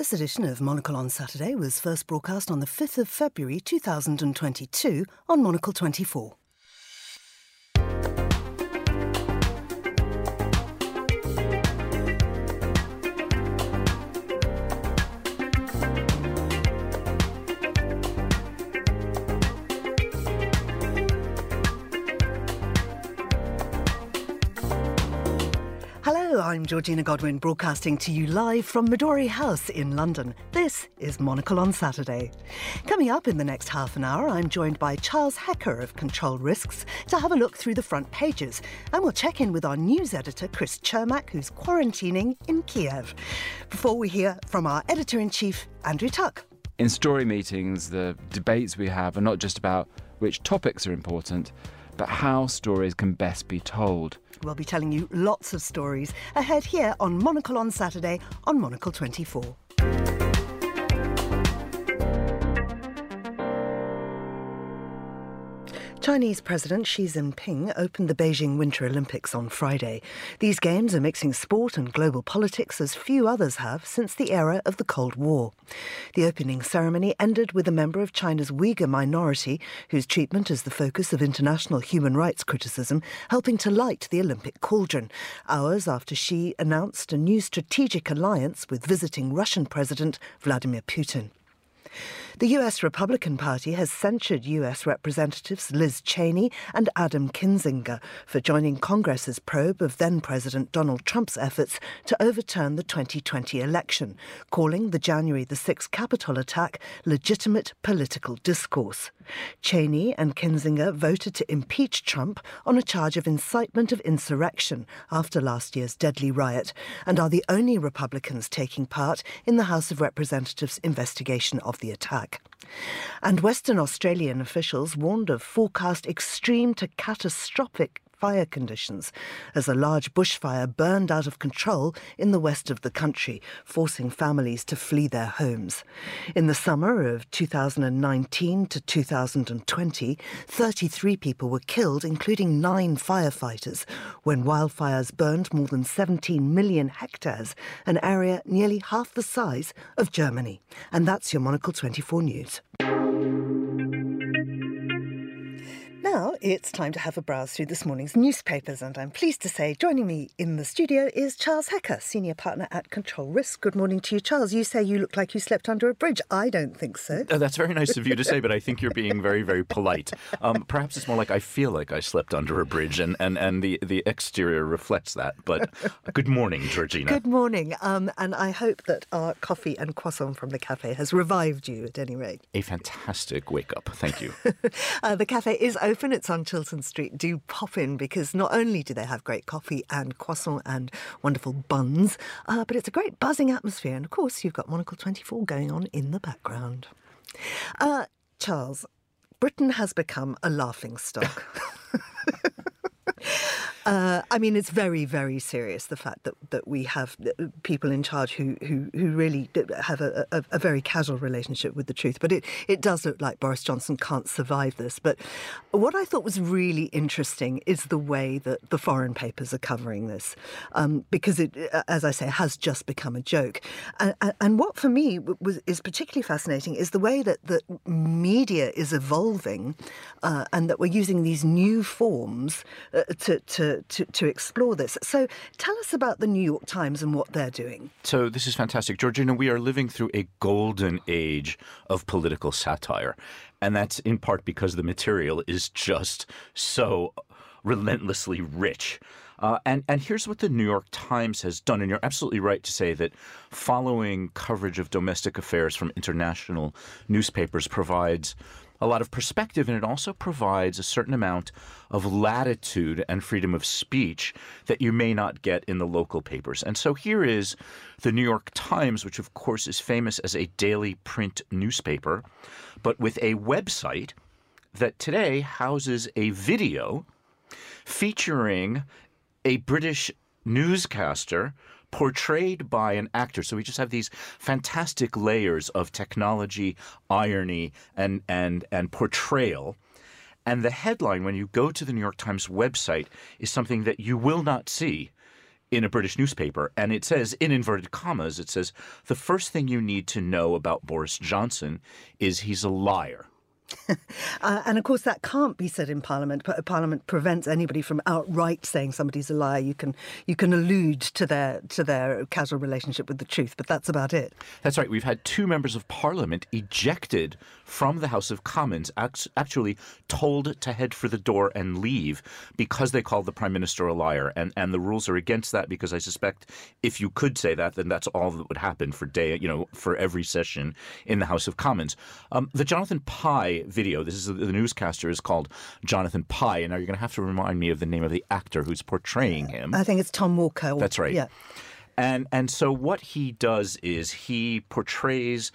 This edition of Monocle on Saturday was first broadcast on the 5th of February 2022 on Monocle 24. I'm Georgina Godwin, broadcasting to you live from Midori House in London. This is Monocle on Saturday. Coming up in the next half an hour, I'm joined by Charles Hecker of Control Risks to have a look through the front pages, and we'll check in with our news editor, Chris Cermak, who's quarantining in Kiev. Before we hear from our editor in chief, Andrew Tuck. In story meetings, the debates we have are not just about which topics are important, but how stories can best be told. We'll be telling you lots of stories ahead here on Monocle on Saturday on Monocle 24. Chinese President Xi Jinping opened the Beijing Winter Olympics on Friday. These games are mixing sport and global politics as few others have since the era of the Cold War. The opening ceremony ended with a member of China's Uyghur minority, whose treatment is the focus of international human rights criticism, helping to light the Olympic cauldron, hours after Xi announced a new strategic alliance with visiting Russian President Vladimir Putin. The US Republican Party has censured US Representatives Liz Cheney and Adam Kinzinger for joining Congress's probe of then President Donald Trump's efforts to overturn the 2020 election, calling the January the 6th Capitol attack legitimate political discourse. Cheney and Kinzinger voted to impeach Trump on a charge of incitement of insurrection after last year's deadly riot and are the only Republicans taking part in the House of Representatives investigation of the attack. And Western Australian officials warned of forecast extreme to catastrophic fire conditions as a large bushfire burned out of control in the west of the country, forcing families to flee their homes. In the summer of 2019 to 2020, 33 people were killed, including nine firefighters, when wildfires burned more than 17 million hectares, an area nearly half the size of Germany. And that's your Monocle 24 News. It's time to have a browse through this morning's newspapers, and I'm pleased to say joining me in the studio is Charles Hecker, Senior Partner at Control Risk. Good morning to you, Charles. You say you look like you slept under a bridge. I don't think so. Oh, that's very nice of you to say, but I think you're being very, very polite. Um, perhaps it's more like I feel like I slept under a bridge, and, and, and the, the exterior reflects that. But good morning, Georgina. Good morning, um, and I hope that our coffee and croissant from the cafe has revived you at any rate. A fantastic wake up. Thank you. uh, the cafe is open it's on Chiltern Street, do pop in because not only do they have great coffee and croissant and wonderful buns, uh, but it's a great buzzing atmosphere. And of course, you've got Monocle 24 going on in the background. Uh, Charles, Britain has become a laughing stock. Uh, I mean, it's very, very serious the fact that, that we have uh, people in charge who who, who really have a, a, a, very casual relationship with the truth. But it, it does look like Boris Johnson can't survive this. But what I thought was really interesting is the way that the foreign papers are covering this, um, because it, uh, as I say, has just become a joke. And, and what for me was is particularly fascinating is the way that the media is evolving, uh, and that we're using these new forms uh, to, to to, to, explore this. So tell us about the New York Times and what they're doing. So this is fantastic. Georgina, we are living through a golden age of political satire. And that's in part because the material is just so relentlessly rich. Uh, and, and here's what the New York Times has done. And you're absolutely right to say that following coverage of domestic affairs from international newspapers provides a lot of perspective, and it also provides a certain amount of latitude and freedom of speech that you may not get in the local papers. And so here is the New York Times, which of course is famous as a daily print newspaper, but with a website that today houses a video featuring a British newscaster portrayed by an actor. So we just have these fantastic layers of technology, irony, and and and portrayal. And the headline, when you go to the New York Times website, is something that you will not see in a British newspaper, and it says, in inverted commas, it says, the first thing you need to know about Boris Johnson is he's a liar. uh, and of course, that can't be said in Parliament. But Parliament prevents anybody from outright saying somebody's a liar. You can you can allude to their to their casual relationship with the truth, but that's about it. That's right. We've had two members of Parliament ejected from the House of Commons, actually told to head for the door and leave because they called the Prime Minister a liar. And and the rules are against that because I suspect if you could say that, then that's all that would happen for day you know for every session in the House of Commons. Um, the Jonathan Video. This is the newscaster is called Jonathan Pie, and now you're going to have to remind me of the name of the actor who's portraying him. I think it's Tom Walker. That's right. Yeah. And and so what he does is he portrays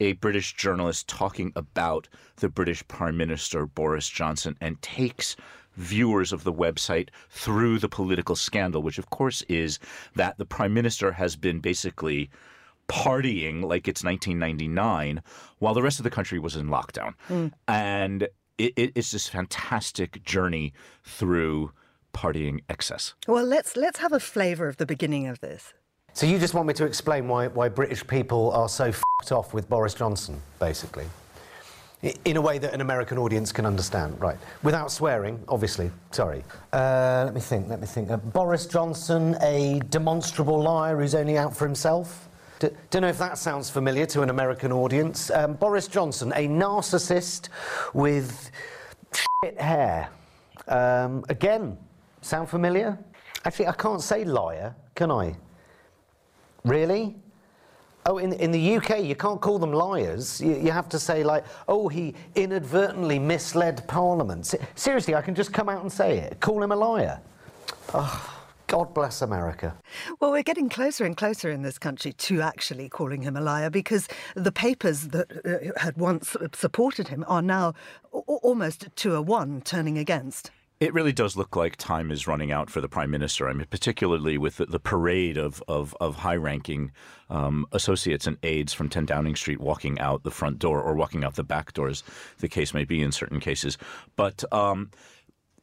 a British journalist talking about the British Prime Minister Boris Johnson and takes viewers of the website through the political scandal, which of course is that the Prime Minister has been basically partying like it's 1999 while the rest of the country was in lockdown. Mm. And it, it, it's this fantastic journey through partying excess. Well, let's let's have a flavour of the beginning of this. So you just want me to explain why, why British people are so f***ed off with Boris Johnson, basically? In a way that an American audience can understand, right? Without swearing, obviously. Sorry. Uh, let me think, let me think. Uh, Boris Johnson, a demonstrable liar who's only out for himself? Don't know if that sounds familiar to an American audience. Um, Boris Johnson, a narcissist with shit hair. Um, again, sound familiar? Actually, I can't say liar, can I? Really? Oh, in, in the UK, you can't call them liars. You, you, have to say, like, oh, he inadvertently misled Parliament. Seriously, I can just come out and say it. Call him a liar. Oh. God bless America. Well, we're getting closer and closer in this country to actually calling him a liar because the papers that uh, had once supported him are now almost to a one turning against. It really does look like time is running out for the prime minister. I mean, particularly with the, the parade of of, of high-ranking um, associates and aides from 10 Downing Street walking out the front door or walking out the back doors, the case may be in certain cases. But um,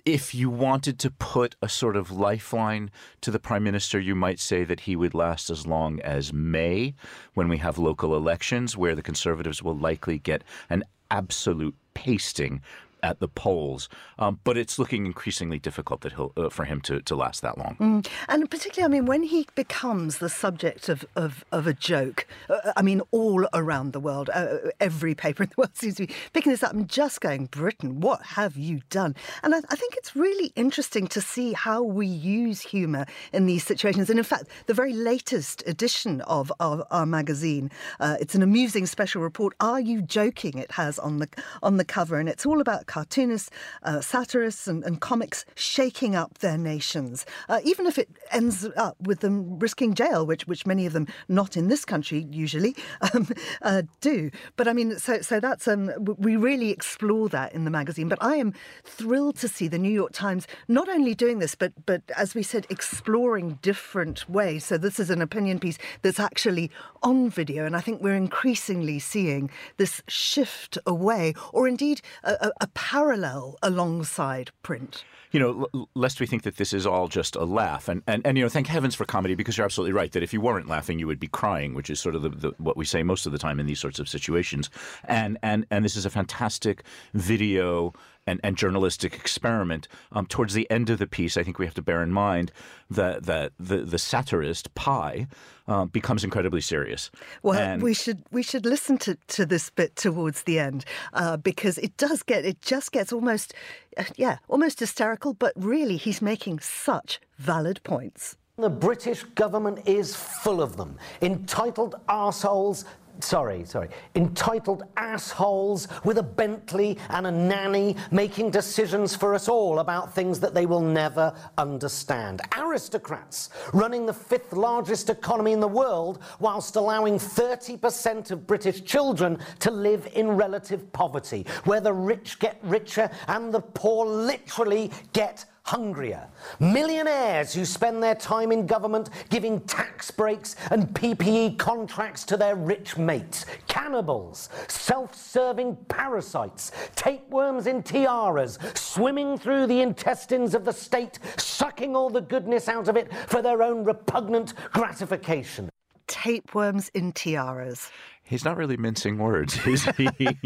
if you wanted to put a sort of lifeline to the prime minister, you might say that he would last as long as May when we have local elections, where the conservatives will likely get an absolute pasting at the polls. Um, but it's looking increasingly difficult that he'll, uh, for him to, to last that long. Mm. And particularly, I mean, when he becomes the subject of, of, of a joke, uh, I mean, all around the world, uh, every paper in the world seems to be picking this up and just going, Britain, what have you done? And I, I think it's really interesting to see how we use humour in these situations. And in fact, the very latest edition of, of our magazine, uh, it's an amusing special report, Are You Joking? It has on the, on the cover, and it's all about cartoonists, uh, satirists, and, and, comics shaking up their nations, uh, even if it ends up with them risking jail, which which many of them, not in this country usually, um, uh, do. But I mean, so so that's um, we really explore that in the magazine. But I am thrilled to see the New York Times not only doing this, but but as we said, exploring different ways. So this is an opinion piece that's actually on video, and I think we're increasingly seeing this shift away, or indeed a, a, a parallel alongside print you know, l- lest we think that this is all just a laugh, and, and and you know, thank heavens for comedy because you're absolutely right that if you weren't laughing, you would be crying, which is sort of the, the, what we say most of the time in these sorts of situations. And and and this is a fantastic video and, and journalistic experiment. Um, towards the end of the piece, I think we have to bear in mind that that the the satirist Pie uh, becomes incredibly serious. Well, and we should we should listen to, to this bit towards the end uh, because it does get it just gets almost uh, yeah almost hysterical, but really he's making such valid points. The British government is full of them. Entitled assholes sorry, sorry, entitled assholes with a Bentley and a nanny making decisions for us all about things that they will never understand. Aristocrats running the fifth largest economy in the world whilst allowing 30% of British children to live in relative poverty, where the rich get richer and the poor literally get hungrier. Millionaires who spend their time in government giving tax breaks and PPE contracts to their rich mates. Cannibals, self serving parasites, tapeworms in tiaras, swimming through the intestines of the state, sucking all the goodness out of it for their own repugnant gratification. Tapeworms in tiaras. He's not really mincing words, is he?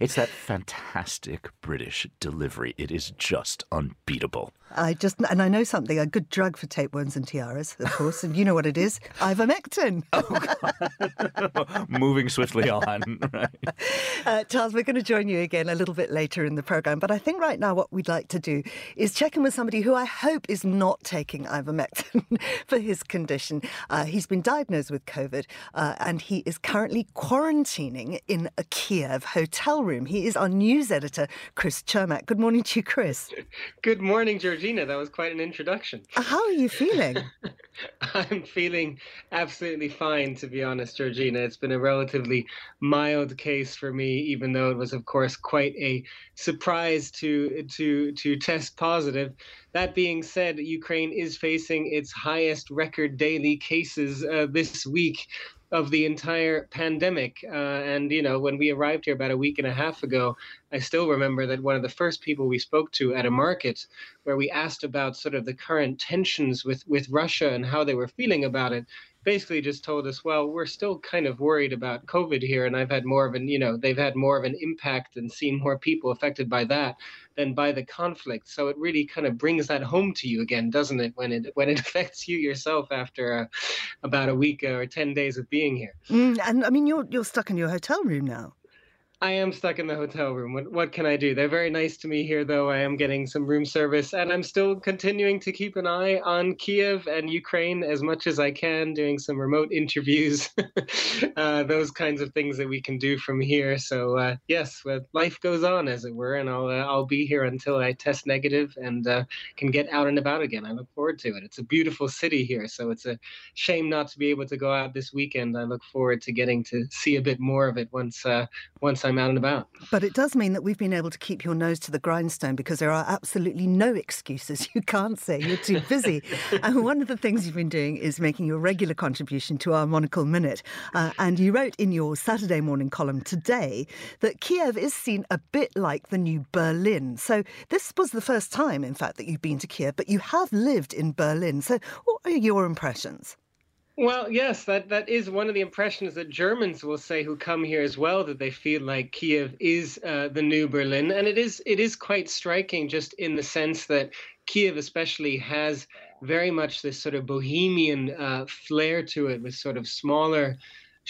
it's that fantastic British delivery. It is just unbeatable. I just, and I know something, a good drug for tapeworms and tiaras, of course, and you know what it is ivermectin. Oh, Moving swiftly on, right? Uh, Charles, we're going to join you again a little bit later in the programme, but I think right now what we'd like to do is check in with somebody who I hope is not taking ivermectin for his condition. Uh, he's been diagnosed with COVID uh, and he is currently quarantining in a Kiev hotel room. He is our news editor, Chris Cermak. Good morning to you, Chris. Good morning, Georgina. That was quite an introduction. How are you feeling? I'm feeling absolutely fine, to be honest, Georgina. It's been a relatively mild case for me, even though it was, of course, quite a surprise to to to test positive. That being said, Ukraine is facing its highest record daily cases uh, this week of the entire pandemic. Uh, and, you know, when we arrived here about a week and a half ago, I still remember that one of the first people we spoke to at a market where we asked about sort of the current tensions with, with Russia and how they were feeling about it basically just told us, well, we're still kind of worried about COVID here, and I've had more of an, you know, they've had more of an impact and seen more people affected by that than by the conflict. So it really kind of brings that home to you again, doesn't it? When it when it affects you yourself after uh, about a week or ten days of being here. Mm, and I mean, you're you're stuck in your hotel room now. I am stuck in the hotel room. What what can I do? They're very nice to me here, though. I am getting some room service, and I'm still continuing to keep an eye on Kiev and Ukraine as much as I can, doing some remote interviews, uh, those kinds of things that we can do from here. So uh, yes, well, life goes on, as it were, and I'll uh, I'll be here until I test negative and uh, can get out and about again. I look forward to it. It's a beautiful city here, so it's a shame not to be able to go out this weekend. I look forward to getting to see a bit more of it once uh, once I'm out and about. But it does mean that we've been able to keep your nose to the grindstone because there are absolutely no excuses. You can't say you're too busy. and one of the things you've been doing is making your regular contribution to our Monocle Minute. Uh, and you wrote in your Saturday morning column today that Kiev is seen a bit like the new Berlin. So this was the first time, in fact, that you've been to Kiev, but you have lived in Berlin. So what are your impressions? Well, yes, that, that is one of the impressions that Germans will say who come here as well that they feel like Kiev is uh, the new Berlin, and it is it is quite striking just in the sense that Kiev especially has very much this sort of bohemian uh, flair to it, with sort of smaller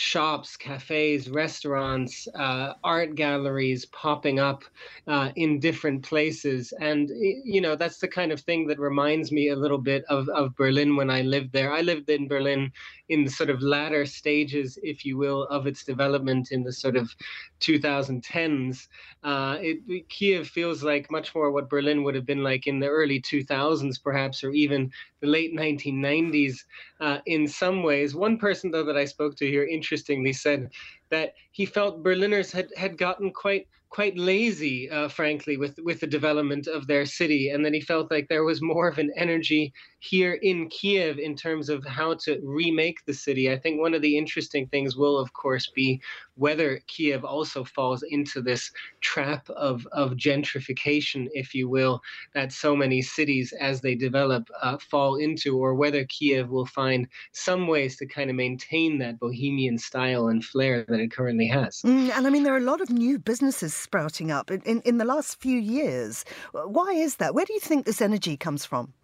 shops, cafes, restaurants, uh, art galleries popping up uh, in different places. And, you know, that's the kind of thing that reminds me a little bit of, of Berlin when I lived there. I lived in Berlin in the sort of latter stages, if you will, of its development in the sort of 2010s. Uh, it, Kiev feels like much more what Berlin would have been like in the early 2000s, perhaps, or even the late 1990s uh, in some ways. One person, though, that I spoke to here, interestingly said that he felt Berliners had, had gotten quite quite lazy, uh, frankly, with with the development of their city, and then he felt like there was more of an energy here in Kiev in terms of how to remake the city. I think one of the interesting things will, of course, be whether Kiev also falls into this trap of of gentrification, if you will, that so many cities as they develop uh, fall into, or whether Kiev will find some ways to kind of maintain that bohemian style and flair that it currently has. Mm, and I mean, there are a lot of new businesses sprouting up in, in, in the last few years. Why is that? Where do you think this energy comes from?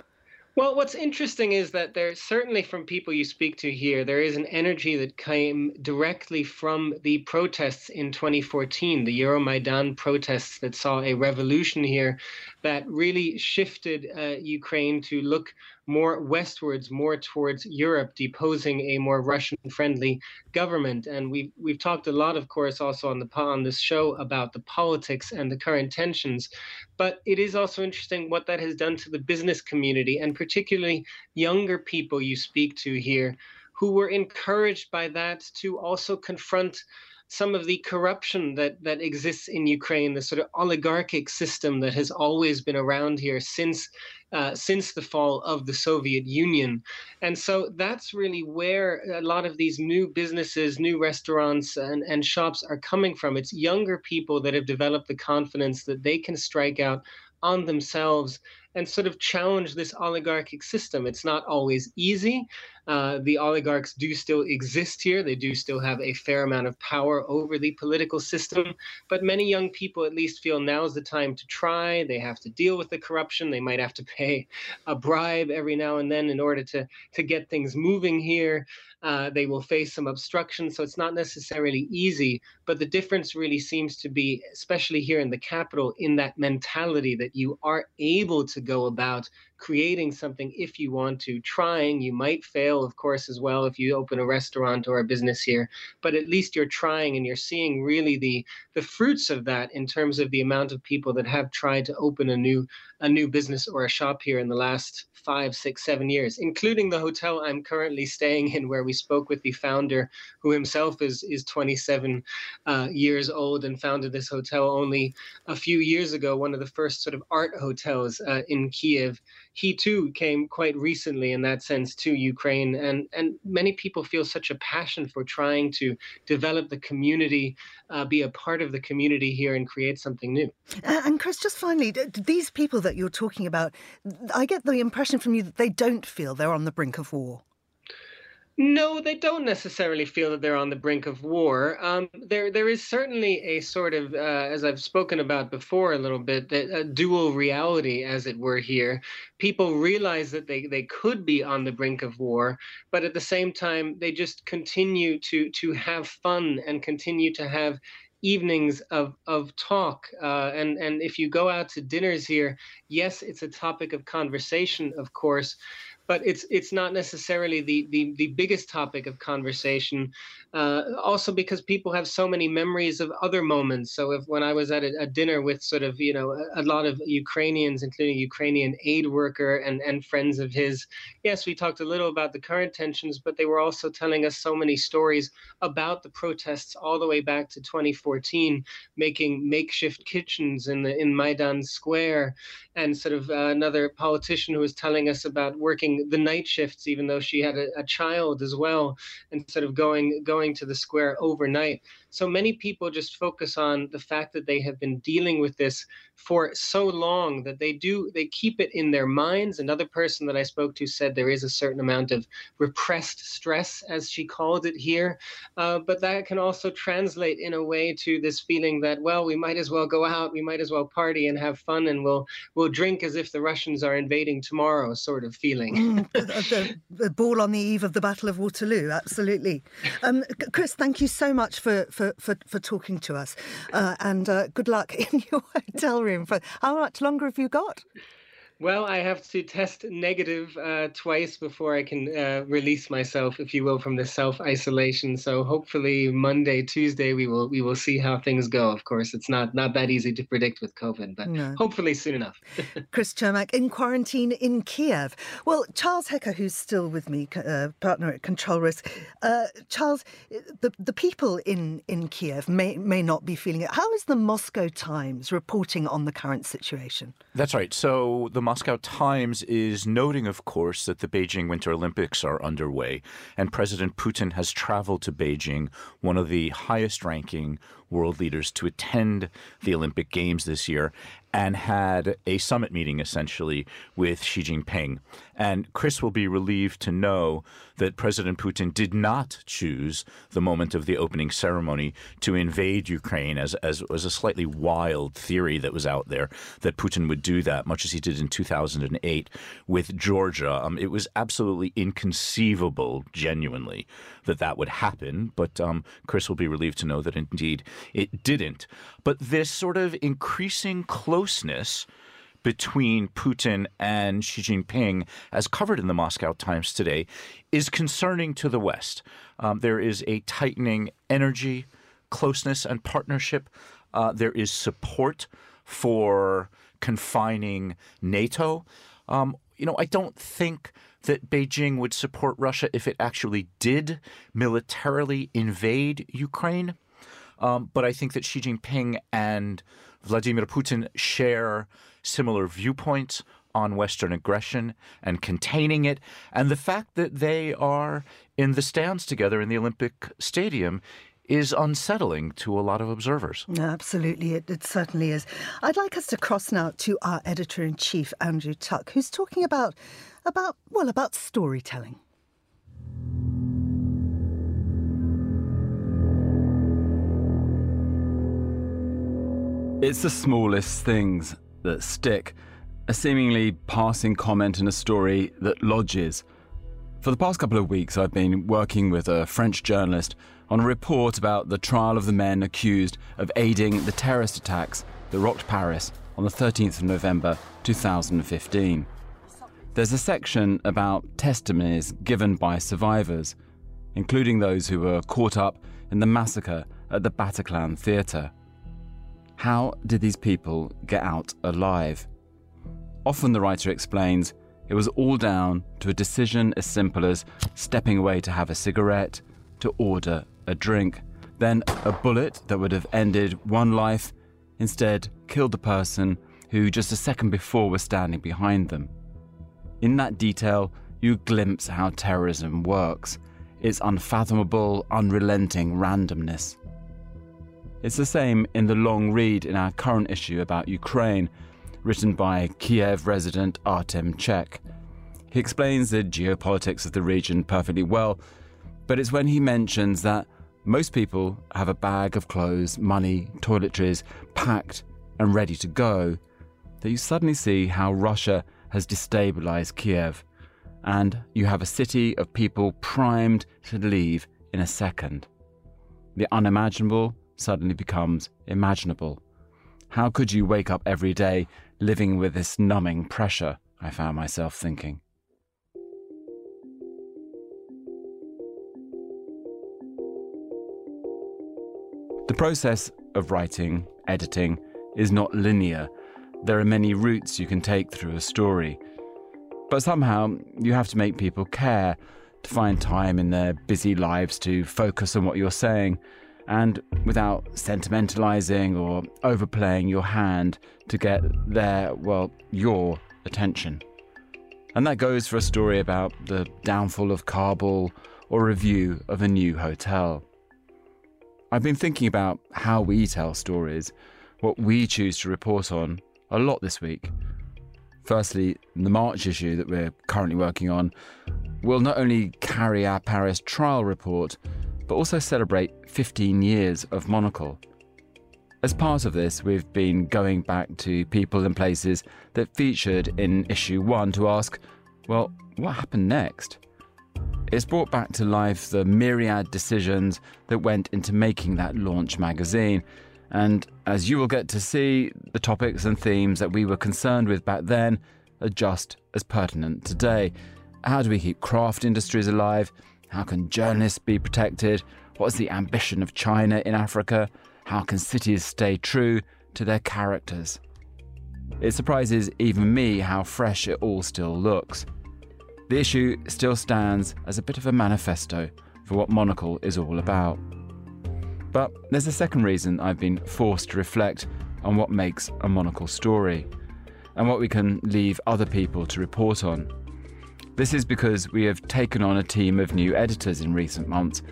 Well, what's interesting is that there certainly from people you speak to here, there is an energy that came directly from the protests in 2014, the Euromaidan protests that saw a revolution here that really shifted uh, Ukraine to look more westwards, more towards Europe, deposing a more Russian-friendly government. And we've we've talked a lot, of course, also on the on this show about the politics and the current tensions. But it is also interesting what that has done to the business community, and particularly younger people you speak to here, who were encouraged by that to also confront some of the corruption that that exists in Ukraine, the sort of oligarchic system that has always been around here since uh, since the fall of the Soviet Union. And so that's really where a lot of these new businesses, new restaurants, and, and shops are coming from. It's younger people that have developed the confidence that they can strike out on themselves and sort of challenge this oligarchic system. It's not always easy. Uh, the oligarchs do still exist here. They do still have a fair amount of power over the political system. But many young people at least feel now's the time to try. They have to deal with the corruption. They might have to pay a bribe every now and then in order to, to get things moving here. Uh, they will face some obstruction. So it's not necessarily easy. But the difference really seems to be, especially here in the capital, in that mentality that you are able to go about creating something if you want to, trying. You might fail, of course, as well if you open a restaurant or a business here, but at least you're trying and you're seeing really the the fruits of that in terms of the amount of people that have tried to open a new a new business or a shop here in the last five, six, seven years, including the hotel I'm currently staying in, where we spoke with the founder, who himself is is 27 uh, years old and founded this hotel only a few years ago, one of the first sort of art hotels uh, in Kiev he too came quite recently in that sense to Ukraine. And, and many people feel such a passion for trying to develop the community, uh, be a part of the community here and create something new. And Chris, just finally, these people that you're talking about, I get the impression from you that they don't feel they're on the brink of war. No, they don't necessarily feel that they're on the brink of war. Um, there, there is certainly a sort of, uh, as I've spoken about before a little bit, a dual reality, as it were. Here, people realize that they, they could be on the brink of war, but at the same time, they just continue to to have fun and continue to have evenings of of talk uh, and and if you go out to dinners here yes it's a topic of conversation of course but it's it's not necessarily the the, the biggest topic of conversation. Uh, also because people have so many memories of other moments. So if when I was at a, a dinner with sort of you know a, a, lot of Ukrainians, including Ukrainian aid worker and and friends of his, yes, we talked a little about the current tensions, but they were also telling us so many stories about the protests all the way back to 2014, making makeshift kitchens in the in Maidan Square, and sort of uh, another politician who was telling us about working the night shifts, even though she had a, a child as well, instead of going going to the square overnight. So many people just focus on the fact that they have been dealing with this for so long that they do they keep it in their minds. Another person that I spoke to said there is a certain amount of repressed stress, as she called it here, uh, but that can also translate in a way to this feeling that well, we might as well go out, we might as well party and have fun, and we'll we'll drink as if the Russians are invading tomorrow, sort of feeling. Mm, the, the, ball on the eve of the Battle of Waterloo, absolutely. Um, Chris, thank you so much for for, for, for talking to us. Uh, and uh, good luck in your hotel room. For How much longer have you got? Well, I have to test negative uh, twice before I can uh, release myself, if you will, from the self isolation. So hopefully Monday, Tuesday, we will we will see how things go. Of course, it's not not that easy to predict with COVID, but no. hopefully soon enough. Chris Cermak in quarantine in Kiev. Well, Charles Hecker, who's still with me, uh, partner at Control Risk. Uh, Charles, the the people in in Kiev may may not be feeling it. How is the Moscow Times reporting on the current situation? That's right. So the Moscow Times is noting, of course, that the Beijing Winter Olympics are underway, and President Putin has traveled to Beijing, one of the highest ranking world leaders, to attend the Olympic Games this year and had a summit meeting essentially with Xi Jinping. And Chris will be relieved to know that President Putin did not choose the moment of the opening ceremony to invade Ukraine, as, as was a slightly wild theory that was out there that Putin would do that, much as he did in 2008 with Georgia. Um, it was absolutely inconceivable, genuinely, that that would happen. But um, Chris will be relieved to know that indeed it didn't. But this sort of increasing closeness between Putin and Xi Jinping, as covered in the Moscow Times today, is concerning to the West. Um, there is a tightening energy, closeness, and partnership. Uh, there is support for confining NATO. Um, you know, I don't think that Beijing would support Russia if it actually did militarily invade Ukraine. Um, but I think that Xi Jinping and Vladimir Putin share similar viewpoints on Western aggression and containing it. And the fact that they are in the stands together in the Olympic Stadium is unsettling to a lot of observers. Absolutely, it, it, certainly is. I'd like us to cross now to our editor in chief, Andrew Tuck, who's talking about, about well, about storytelling. It's the smallest things that stick. A seemingly passing comment in a story that lodges. For the past couple of weeks, I've been working with a French journalist on a report about the trial of the men accused of aiding the terrorist attacks that rocked Paris on the 13th of November 2015. There's a section about testimonies given by survivors, including those who were caught up in the massacre at the Bataclan Theatre. How did these people get out alive? Often the writer explains it was all down to a decision as simple as stepping away to have a cigarette, to order a drink. Then a bullet that would have ended one life instead killed the person who just a second before was standing behind them. In that detail, you glimpse how terrorism works its unfathomable, unrelenting randomness. It's the same in the long read in our current issue about Ukraine, written by Kiev resident Artem Chekh. He explains the geopolitics of the region perfectly well, but it's when he mentions that most people have a bag of clothes, money, toiletries packed and ready to go, that you suddenly see how Russia has destabilized Kiev, and you have a city of people primed to leave in a second. The unimaginable suddenly becomes imaginable. How could you wake up every day living with this numbing pressure? I found myself thinking. The process of writing, editing, is not linear. There are many routes you can take through a story. But somehow, you have to make people care, to find time in their busy lives to focus on what you're saying, and without sentimentalizing or overplaying your hand to get their, well, your attention. And that goes for a story about the downfall of Kabul or review of a new hotel. I've been thinking about how we tell stories, what we choose to report on, a lot this week. Firstly, the March issue that we're currently working on will not only carry our Paris trial report, but also celebrate 15 years of Monocle. As part of this, we've been going back to people and places that featured in issue 1 to ask, well, what happened next? It's brought back to life the myriad decisions that went into making that launch magazine. And as you will get to see, the topics and themes that we were concerned with back then are just as pertinent today. How do we keep craft industries alive? How can journalists be protected? What is the ambition of China in Africa? How can cities stay true to their characters? It surprises even me how fresh it all still looks. The issue still stands as a bit of a manifesto for what Monocle is all about. But there's a second reason I've been forced to reflect on what makes a Monocle story and what we can leave other people to report on. This is because we have taken on a team of new editors in recent months,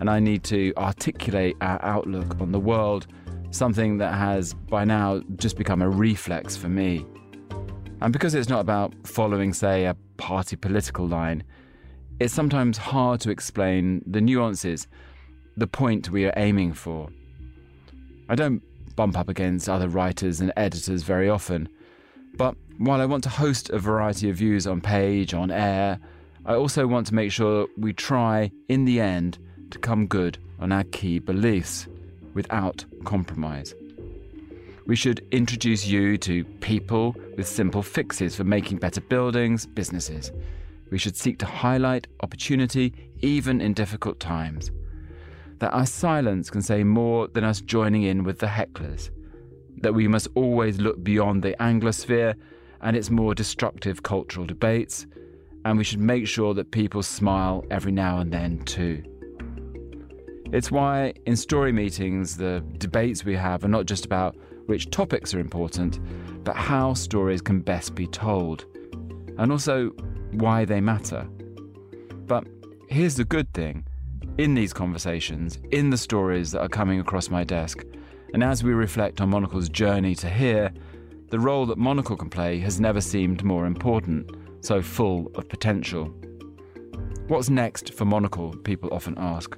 and I need to articulate our outlook on the world, something that has by now just become a reflex for me. And because it's not about following, say, a party political line, it's sometimes hard to explain the nuances, the point we are aiming for. I don't bump up against other writers and editors very often, but while I want to host a variety of views on page, on air, I also want to make sure we try, in the end, to come good on our key beliefs without compromise. We should introduce you to people with simple fixes for making better buildings, businesses. We should seek to highlight opportunity even in difficult times. That our silence can say more than us joining in with the hecklers. That we must always look beyond the Anglosphere and its more destructive cultural debates, and we should make sure that people smile every now and then too. It's why in story meetings, the debates we have are not just about which topics are important, but how stories can best be told, and also why they matter. But here's the good thing in these conversations, in the stories that are coming across my desk, and as we reflect on Monocle's journey to here, the role that Monocle can play has never seemed more important, so full of potential. What's next for Monocle, people often ask.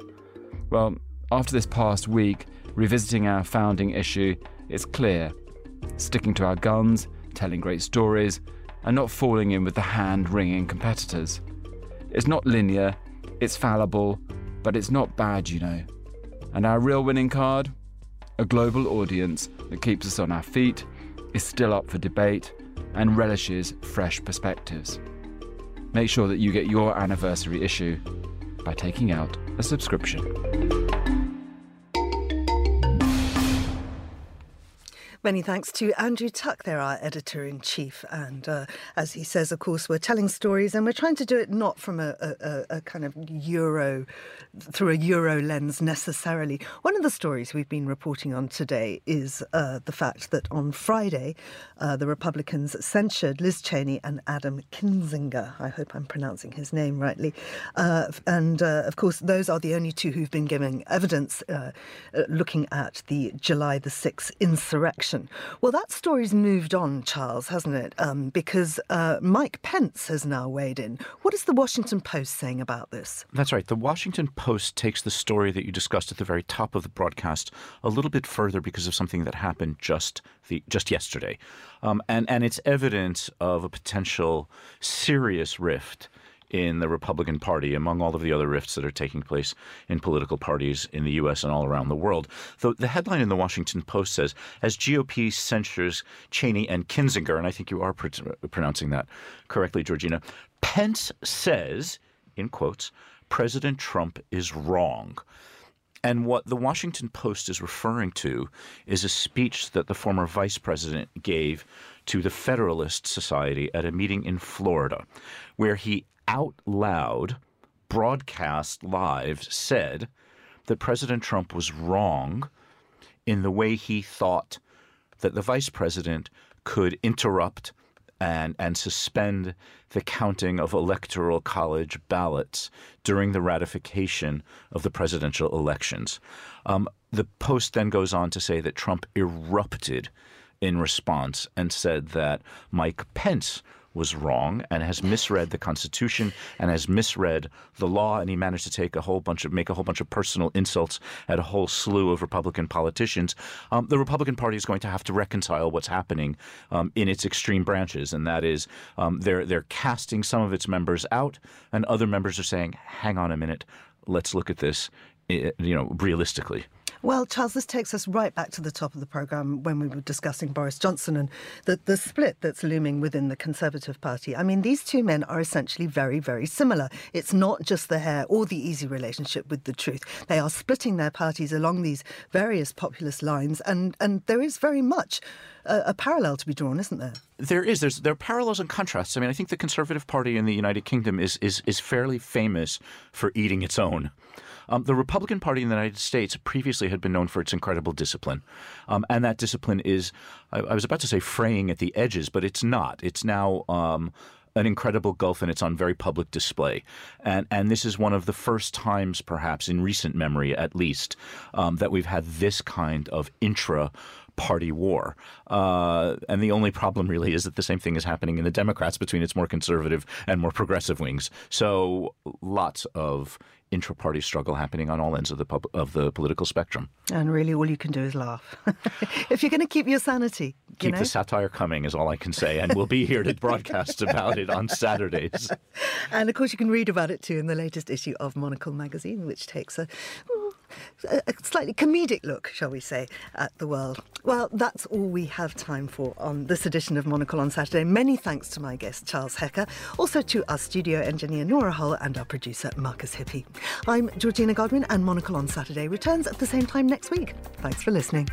Well, after this past week, revisiting our founding issue, it's clear. Sticking to our guns, telling great stories, and not falling in with the hand wringing competitors. It's not linear, it's fallible, but it's not bad, you know. And our real winning card? A global audience that keeps us on our feet, is still up for debate, and relishes fresh perspectives. Make sure that you get your anniversary issue by taking out a subscription. Many thanks to Andrew Tuck, there, our editor in chief. And uh, as he says, of course, we're telling stories and we're trying to do it not from a, a, a, kind of Euro, through a Euro lens necessarily. One of the stories we've been reporting on today is uh, the fact that on Friday, uh, the Republicans censured Liz Cheney and Adam Kinzinger. I hope I'm pronouncing his name rightly. Uh, and uh, of course, those are the only two who've been giving evidence uh, looking at the July the 6th insurrection well, that story's moved on, Charles, hasn't it? Um, because uh, Mike Pence has now weighed in. What is the Washington Post saying about this? That's right. The Washington Post takes the story that you discussed at the very top of the broadcast a little bit further because of something that happened just the just yesterday, um, and and it's evidence of a potential serious rift in the Republican Party, among all of the other rifts that are taking place in political parties in the U.S. and all around the world. The, the headline in the Washington Post says, as GOP censures Cheney and Kinzinger, and I think you are pr- pronouncing that correctly, Georgina, Pence says, in quotes, President Trump is wrong. And what the Washington Post is referring to is a speech that the former vice president gave to the Federalist Society at a meeting in Florida, where he out loud, broadcast live, said that President Trump was wrong in the way he thought that the vice president could interrupt and, and suspend the counting of electoral college ballots during the ratification of the presidential elections. Um, the Post then goes on to say that Trump erupted in response and said that Mike Pence was wrong and has misread the Constitution and has misread the law, and he managed to take a whole bunch of make a whole bunch of personal insults at a whole slew of Republican politicians. Um, the Republican Party is going to have to reconcile what's happening um, in its extreme branches, and that is um, they're they're casting some of its members out, and other members are saying, "Hang on a minute, let's look at this." You know, realistically. Well, Charles, this takes us right back to the top of the programme when we were discussing Boris Johnson and the, the split that's looming within the Conservative Party. I mean, these two men are essentially very, very similar. It's not just the hair or the easy relationship with the truth. They are splitting their parties along these various populist lines, and, and there is very much a, a parallel to be drawn, isn't there? There is. There's there are parallels and contrasts. I mean, I think the Conservative Party in the United Kingdom is is is fairly famous for eating its own. Um, the Republican Party in the United States previously had been known for its incredible discipline. Um, and that discipline is, I, I, was about to say fraying at the edges, but it's not. It's now. Um, an incredible gulf, and it's on very public display. And and this is one of the first times, perhaps in recent memory, at least, um, that we've had this kind of intra party war. Uh, and the only problem really is that the same thing is happening in the Democrats between its more conservative and more progressive wings. So lots of intra-party struggle happening on all ends of the pub- of the political spectrum. And really, all you can do is laugh. if you're going to keep your sanity, keep you know? the satire coming is all I can say, and we'll be here to broadcast about it on Saturdays. And of course, you can read about it too in the latest issue of Monocle magazine, which takes a a slightly comedic look, shall we say, at the world. Well, that's all we have time for on this edition of Monocle on Saturday. Many thanks to my guest, Charles Hecker, also to our studio engineer, Nora Hull, and our producer, Marcus Hippi. I'm Georgina Godwin, and Monocle on Saturday returns at the same time next week. Thanks for listening.